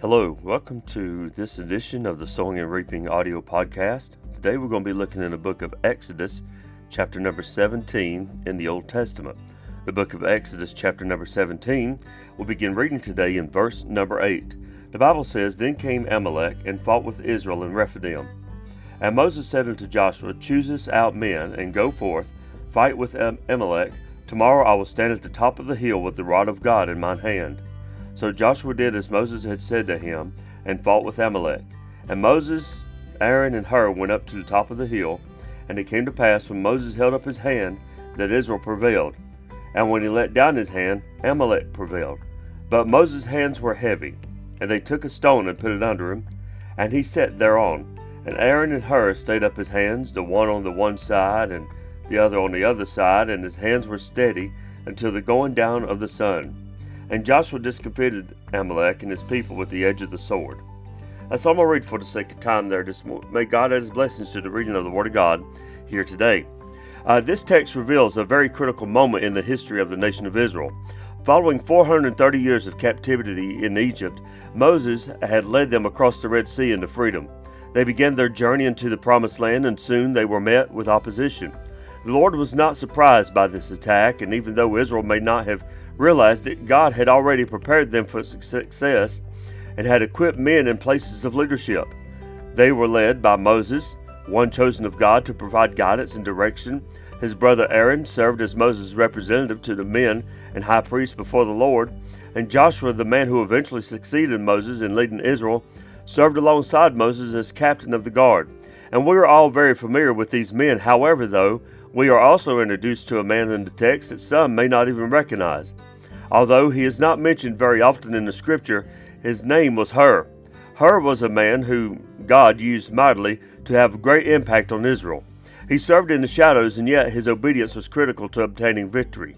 Hello, welcome to this edition of the Sowing and Reaping audio podcast. Today we're going to be looking in the book of Exodus, chapter number 17 in the Old Testament. The book of Exodus, chapter number 17, we'll begin reading today in verse number 8. The Bible says, Then came Amalek and fought with Israel in Rephidim. And Moses said unto Joshua, Choose us out men, and go forth, fight with Amalek. Tomorrow I will stand at the top of the hill with the rod of God in mine hand. So Joshua did as Moses had said to him, and fought with Amalek. And Moses, Aaron, and Hur went up to the top of the hill. And it came to pass, when Moses held up his hand, that Israel prevailed. And when he let down his hand, Amalek prevailed. But Moses' hands were heavy. And they took a stone and put it under him, and he sat thereon. And Aaron and Hur stayed up his hands, the one on the one side, and the other on the other side, and his hands were steady until the going down of the sun. And Joshua discomfited Amalek and his people with the edge of the sword. That's all I'm going to read for the sake of time there this morning. May God add his blessings to the reading of the Word of God here today. Uh, this text reveals a very critical moment in the history of the nation of Israel. Following 430 years of captivity in Egypt, Moses had led them across the Red Sea into freedom. They began their journey into the Promised Land, and soon they were met with opposition. The Lord was not surprised by this attack, and even though Israel may not have realized that God had already prepared them for success and had equipped men in places of leadership. They were led by Moses, one chosen of God to provide guidance and direction. His brother Aaron served as Moses' representative to the men and high priest before the Lord, and Joshua, the man who eventually succeeded Moses in leading Israel, served alongside Moses as captain of the guard. And we are all very familiar with these men. However, though, we are also introduced to a man in the text that some may not even recognize. Although he is not mentioned very often in the scripture, his name was Hur. Hur was a man who God used mightily to have a great impact on Israel. He served in the shadows, and yet his obedience was critical to obtaining victory.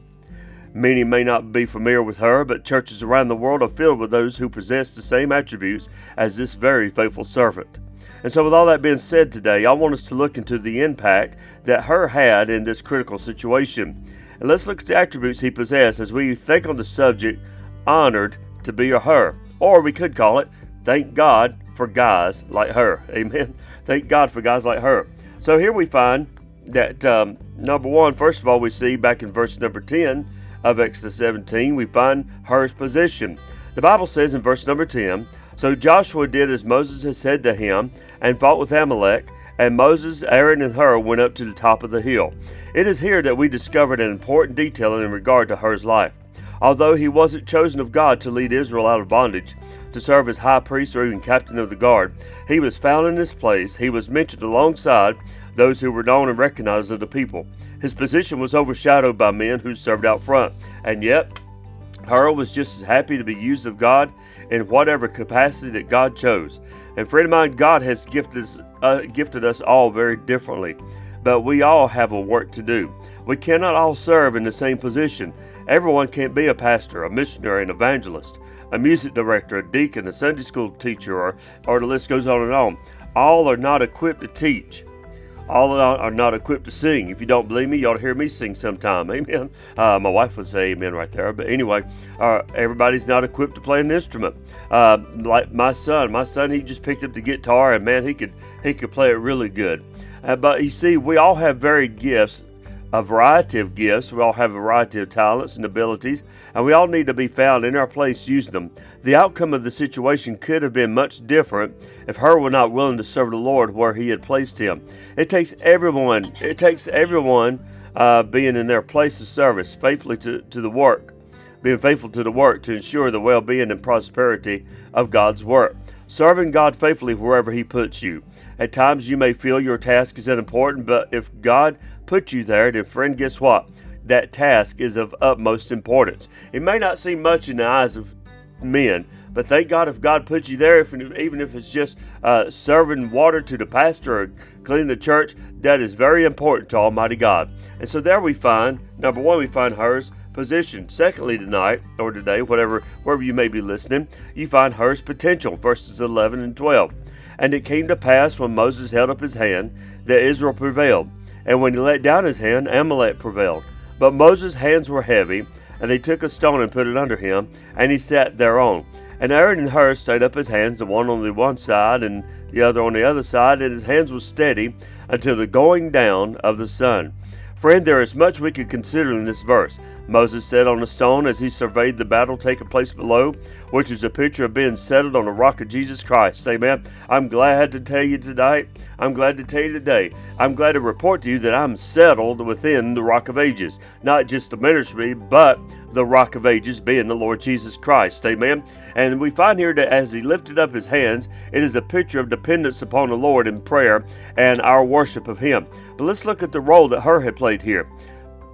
Many may not be familiar with Hur, but churches around the world are filled with those who possess the same attributes as this very faithful servant. And so, with all that being said today, I want us to look into the impact that Hur had in this critical situation. And let's look at the attributes he possessed as we think on the subject honored to be a Hur. Or we could call it thank God for guys like Hur. Amen. Thank God for guys like Hur. So here we find that um, number one, first of all, we see back in verse number 10 of Exodus 17, we find Hur's position. The Bible says in verse number 10 So Joshua did as Moses had said to him and fought with Amalek. And Moses, Aaron, and Hur went up to the top of the hill. It is here that we discovered an important detail in regard to Hur's life. Although he wasn't chosen of God to lead Israel out of bondage, to serve as high priest or even captain of the guard, he was found in this place. He was mentioned alongside those who were known and recognized of the people. His position was overshadowed by men who served out front, and yet Hur was just as happy to be used of God in whatever capacity that God chose. And friend of mine, God has gifted us, uh, gifted us all very differently, but we all have a work to do. We cannot all serve in the same position. Everyone can't be a pastor, a missionary, an evangelist, a music director, a deacon, a Sunday school teacher, or, or the list goes on and on. All are not equipped to teach all are not equipped to sing. If you don't believe me, you ought to hear me sing sometime. Amen. Uh, my wife would say amen right there. But anyway, uh, everybody's not equipped to play an instrument. Uh, like my son, my son, he just picked up the guitar and man, he could he could play it really good. Uh, but you see, we all have varied gifts a variety of gifts. We all have a variety of talents and abilities, and we all need to be found in our place using them. The outcome of the situation could have been much different if Hur were not willing to serve the Lord where he had placed him. It takes everyone, it takes everyone uh, being in their place of service, faithfully to, to the work, being faithful to the work to ensure the well being and prosperity of God's work. Serving God faithfully wherever He puts you. At times you may feel your task is unimportant, but if God put you there, then friend, guess what? That task is of utmost importance. It may not seem much in the eyes of men, but thank God if God puts you there, if, even if it's just uh, serving water to the pastor or cleaning the church, that is very important to Almighty God. And so there we find, number one, we find Hur's position. Secondly, tonight or today, whatever, wherever you may be listening, you find Hur's potential, verses 11 and 12. And it came to pass when Moses held up his hand that Israel prevailed. And when he let down his hand, Amalek prevailed. But Moses' hands were heavy, and they took a stone and put it under him, and he sat thereon. And Aaron and Hur stayed up his hands, the one on the one side and the other on the other side, and his hands were steady until the going down of the sun. Friend, there is much we could consider in this verse. Moses sat on a stone as he surveyed the battle taking place below, which is a picture of being settled on the rock of Jesus Christ. Amen. I'm glad to tell you tonight. I'm glad to tell you today. I'm glad to report to you that I'm settled within the rock of ages. Not just the ministry, but the rock of ages being the Lord Jesus Christ. Amen. And we find here that as he lifted up his hands, it is a picture of dependence upon the Lord in prayer and our worship of him. But let's look at the role that Hur had played here.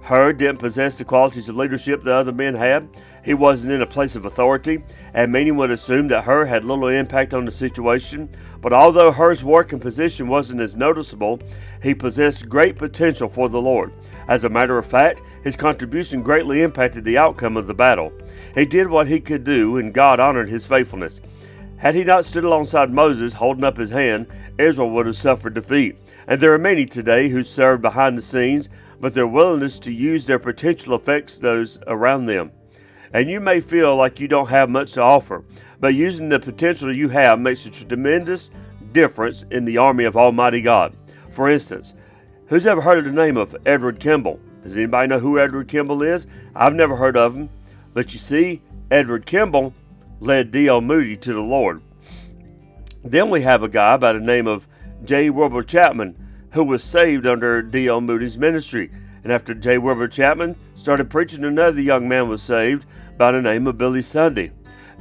Hur didn't possess the qualities of leadership that other men had. He wasn't in a place of authority, and many would assume that Hur had little impact on the situation. But although Hur's work and position wasn't as noticeable, he possessed great potential for the Lord. As a matter of fact, his contribution greatly impacted the outcome of the battle. He did what he could do, and God honored his faithfulness. Had he not stood alongside Moses, holding up his hand, Israel would have suffered defeat. And there are many today who serve behind the scenes, but their willingness to use their potential affects those around them. And you may feel like you don't have much to offer, but using the potential you have makes a tremendous difference in the army of Almighty God. For instance, Who's ever heard of the name of Edward Kimball? Does anybody know who Edward Kimball is? I've never heard of him. But you see, Edward Kimball led D.L. Moody to the Lord. Then we have a guy by the name of J. Wilbur Chapman who was saved under D.L. Moody's ministry. And after J. Wilbur Chapman started preaching, another young man was saved by the name of Billy Sunday.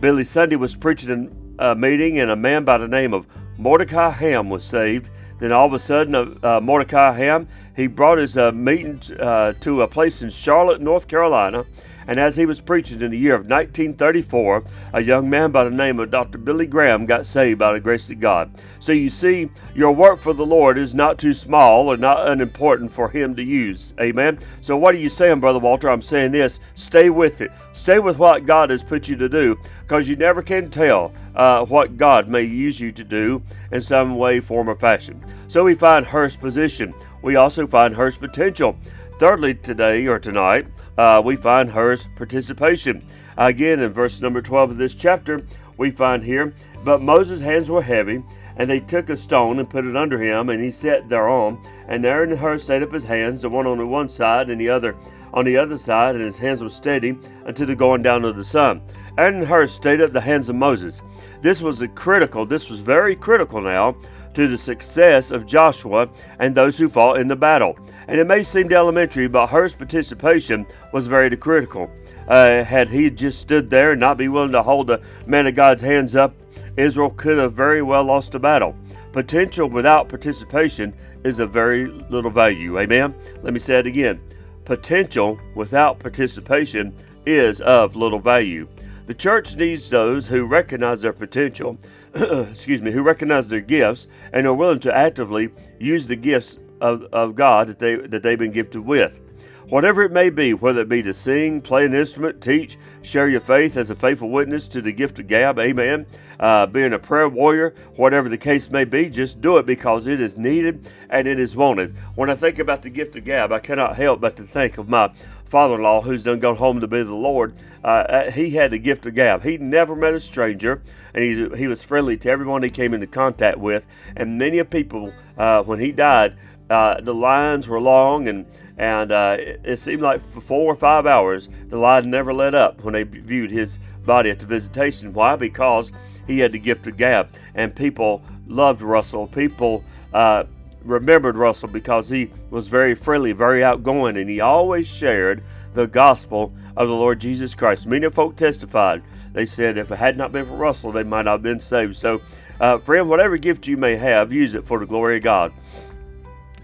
Billy Sunday was preaching in a meeting, and a man by the name of Mordecai Ham was saved then all of a sudden, uh, uh, Mordecai Ham, he brought his uh, meeting uh, to a place in Charlotte, North Carolina. And as he was preaching in the year of 1934, a young man by the name of Dr. Billy Graham got saved by the grace of God. So you see, your work for the Lord is not too small or not unimportant for Him to use. Amen. So what are you saying, Brother Walter? I'm saying this stay with it. Stay with what God has put you to do because you never can tell uh, what God may use you to do in some way, form, or fashion. So we find Hur's position. We also find Hur's potential. Thirdly, today or tonight, uh, we find Hur's participation. Again, in verse number 12 of this chapter, we find here, But Moses' hands were heavy, and they took a stone and put it under him, and he sat thereon. And Aaron and Hur stayed up his hands, the one on the one side and the other on the other side, and his hands were steady until the going down of the sun. Aaron and Hur stayed up the hands of Moses. This was a critical, this was very critical now to the success of Joshua and those who fought in the battle. And it may seem elementary, but Hur's participation was very critical. Uh, had he just stood there and not be willing to hold the man of God's hands up, Israel could have very well lost the battle. Potential without participation is of very little value. Amen? Let me say it again. Potential without participation is of little value. The church needs those who recognize their potential, excuse me, who recognize their gifts and are willing to actively use the gifts of, of God that they that they've been gifted with. Whatever it may be, whether it be to sing, play an instrument, teach, share your faith as a faithful witness to the gift of gab, amen, uh, being a prayer warrior, whatever the case may be, just do it because it is needed and it is wanted. When I think about the gift of gab, I cannot help but to think of my father-in-law who's done gone home to be the Lord, uh, uh, he had the gift of gab. He never met a stranger, and he, he was friendly to everyone he came into contact with. And many of people, uh, when he died, uh, the lines were long, and and uh, it, it, seemed like for four or five hours the line never let up when they viewed his body at the visitation. Why? Because he had the gift of gab, and people loved Russell. People uh, remembered Russell because he was very friendly, very outgoing, and he always shared the gospel of the Lord Jesus Christ. Many folk testified. They said if it had not been for Russell, they might not have been saved. So, uh, friend, whatever gift you may have, use it for the glory of God.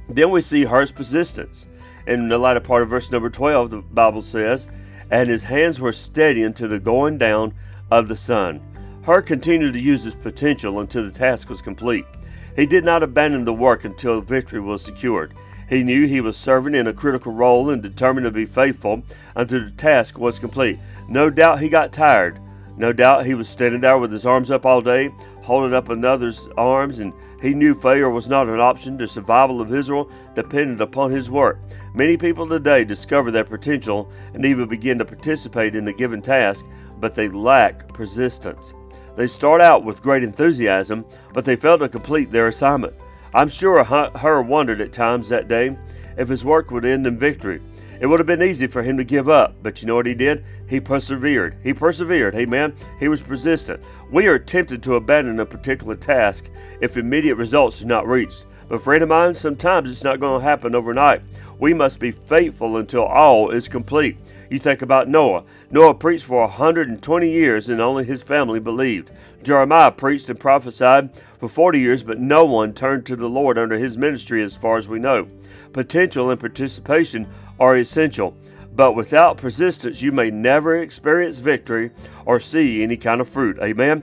Then we see Hur's persistence. In the latter part of verse number 12, the Bible says, And his hands were steady until the going down of the sun. Hur continued to use his potential until the task was complete. He did not abandon the work until victory was secured. He knew he was serving in a critical role and determined to be faithful until the task was complete. No doubt he got tired. No doubt he was standing there with his arms up all day, holding up another's arms, and he knew failure was not an option. The survival of Israel depended upon his work. Many people today discover their potential and even begin to participate in the given task, but they lack persistence. They start out with great enthusiasm, but they fail to complete their assignment. I'm sure Hur wondered at times that day if his work would end in victory. It would have been easy for him to give up, but you know what he did? He persevered. He persevered. Amen. He was persistent. We are tempted to abandon a particular task if immediate results are not reached. But, friend of mine, sometimes it's not going to happen overnight. We must be faithful until all is complete. You think about Noah. Noah preached for 120 years and only his family believed. Jeremiah preached and prophesied for 40 years, but no one turned to the Lord under his ministry as far as we know. Potential and participation are essential, but without persistence, you may never experience victory or see any kind of fruit. Amen.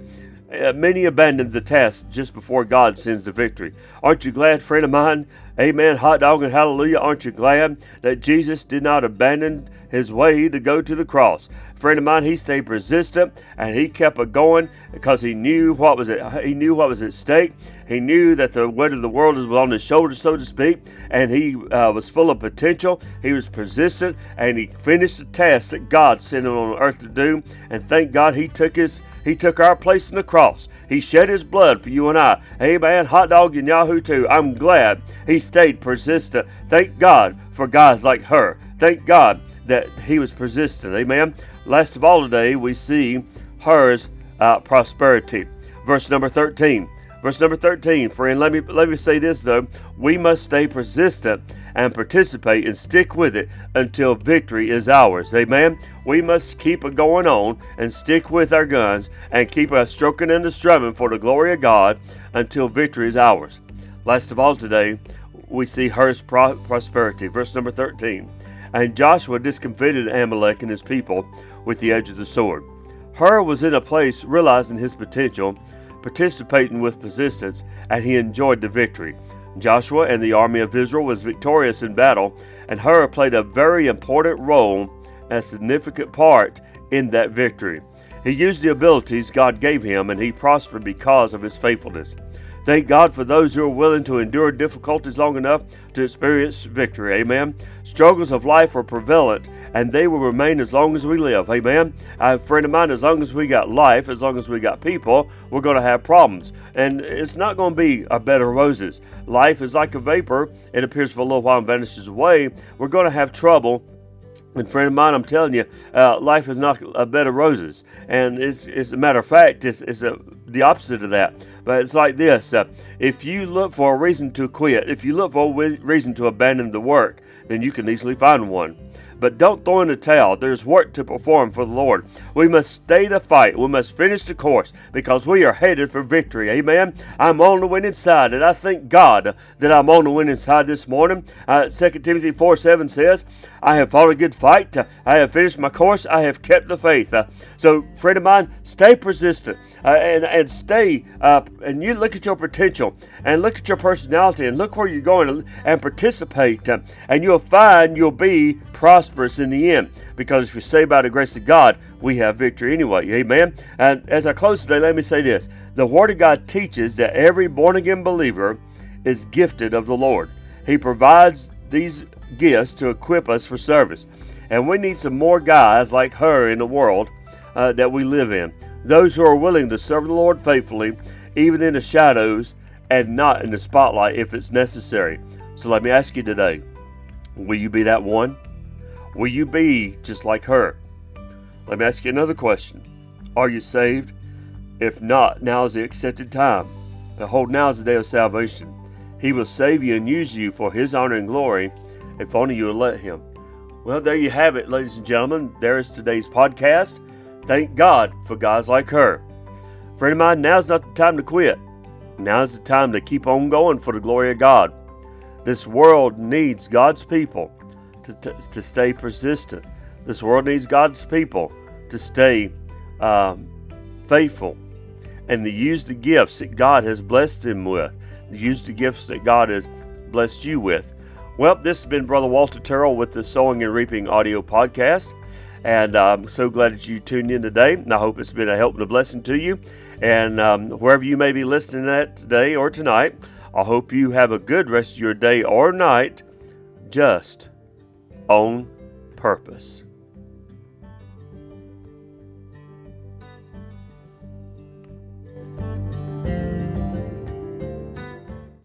Uh, many abandon the task just before God sends the victory. Aren't you glad, friend of mine? Amen. Hot dog and hallelujah. Aren't you glad that Jesus did not abandon his way to go to the cross? A friend of mine, he stayed persistent and he kept it going because he knew what was at, he knew what was at stake. He knew that the weight of the world was on his shoulders, so to speak, and he uh, was full of potential. He was persistent and he finished the task that God sent him on earth to do. And thank God he took his he took our place in the cross. He shed his blood for you and I. Amen. Hot dog and Yahoo too. I'm glad he stayed persistent. Thank God for guys like Hur. Thank God that he was persistent. Amen. Last of all today, we see Hur's uh, prosperity. Verse number 13. Verse number 13, friend, let me let me say this though. We must stay persistent and participate and stick with it until victory is ours. Amen. We must keep going on and stick with our guns and keep us stroking and the strumming for the glory of God until victory is ours. Last of all today, we see Hur's pro- prosperity. Verse number 13. And Joshua discomfited Amalek and his people with the edge of the sword. Hur was in a place realizing his potential participating with persistence, and he enjoyed the victory. Joshua and the army of Israel was victorious in battle, and Hur played a very important role and a significant part in that victory. He used the abilities God gave him, and he prospered because of his faithfulness. Thank God for those who are willing to endure difficulties long enough to experience victory. Amen. Struggles of life are prevalent and they will remain as long as we live. Amen. A friend of mine, as long as we got life, as long as we got people, we're going to have problems. And it's not going to be a bed of roses. Life is like a vapor, it appears for a little while and vanishes away. We're going to have trouble. And friend of mine, I'm telling you, uh, life is not a bed of roses, and it's, it's a matter of fact, it's, it's a, the opposite of that. But it's like this: uh, if you look for a reason to quit, if you look for a reason to abandon the work, then you can easily find one. But don't throw in the towel. There's work to perform for the Lord. We must stay the fight. We must finish the course because we are headed for victory. Amen. I'm on the winning side, and I thank God that I'm on the winning side this morning. Uh, 2 Timothy 4 7 says, I have fought a good fight. I have finished my course. I have kept the faith. Uh, so, friend of mine, stay persistent uh, and, and stay up and you look at your potential and look at your personality and look where you're going and, and participate. Uh, and you'll find you'll be prosperous in the end. Because if you say by the grace of God, we have victory anyway. Amen. And as I close today, let me say this. The Word of God teaches that every born again believer is gifted of the Lord. He provides these gifts to equip us for service. And we need some more guys like Hur in the world uh, that we live in. Those who are willing to serve the Lord faithfully, even in the shadows and not in the spotlight if it's necessary. So let me ask you today will you be that one? Will you be just like Hur? Let me ask you another question Are you saved? If not, now is the accepted time. Behold, now is the day of salvation. He will save you and use you for His honor and glory if only you would let Him. Well, there you have it, ladies and gentlemen. There is today's podcast. Thank God for guys like Hur. Friend of mine, now's not the time to quit. Now's the time to keep on going for the glory of God. This world needs God's people to, to, to stay persistent. This world needs God's people to stay um, faithful and to use the gifts that God has blessed them with. Use the gifts that God has blessed you with. Well, this has been Brother Walter Terrell with the Sowing and Reaping audio podcast. And I'm so glad that you tuned in today. And I hope it's been a help and a blessing to you. And um, wherever you may be listening at today or tonight, I hope you have a good rest of your day or night just on purpose.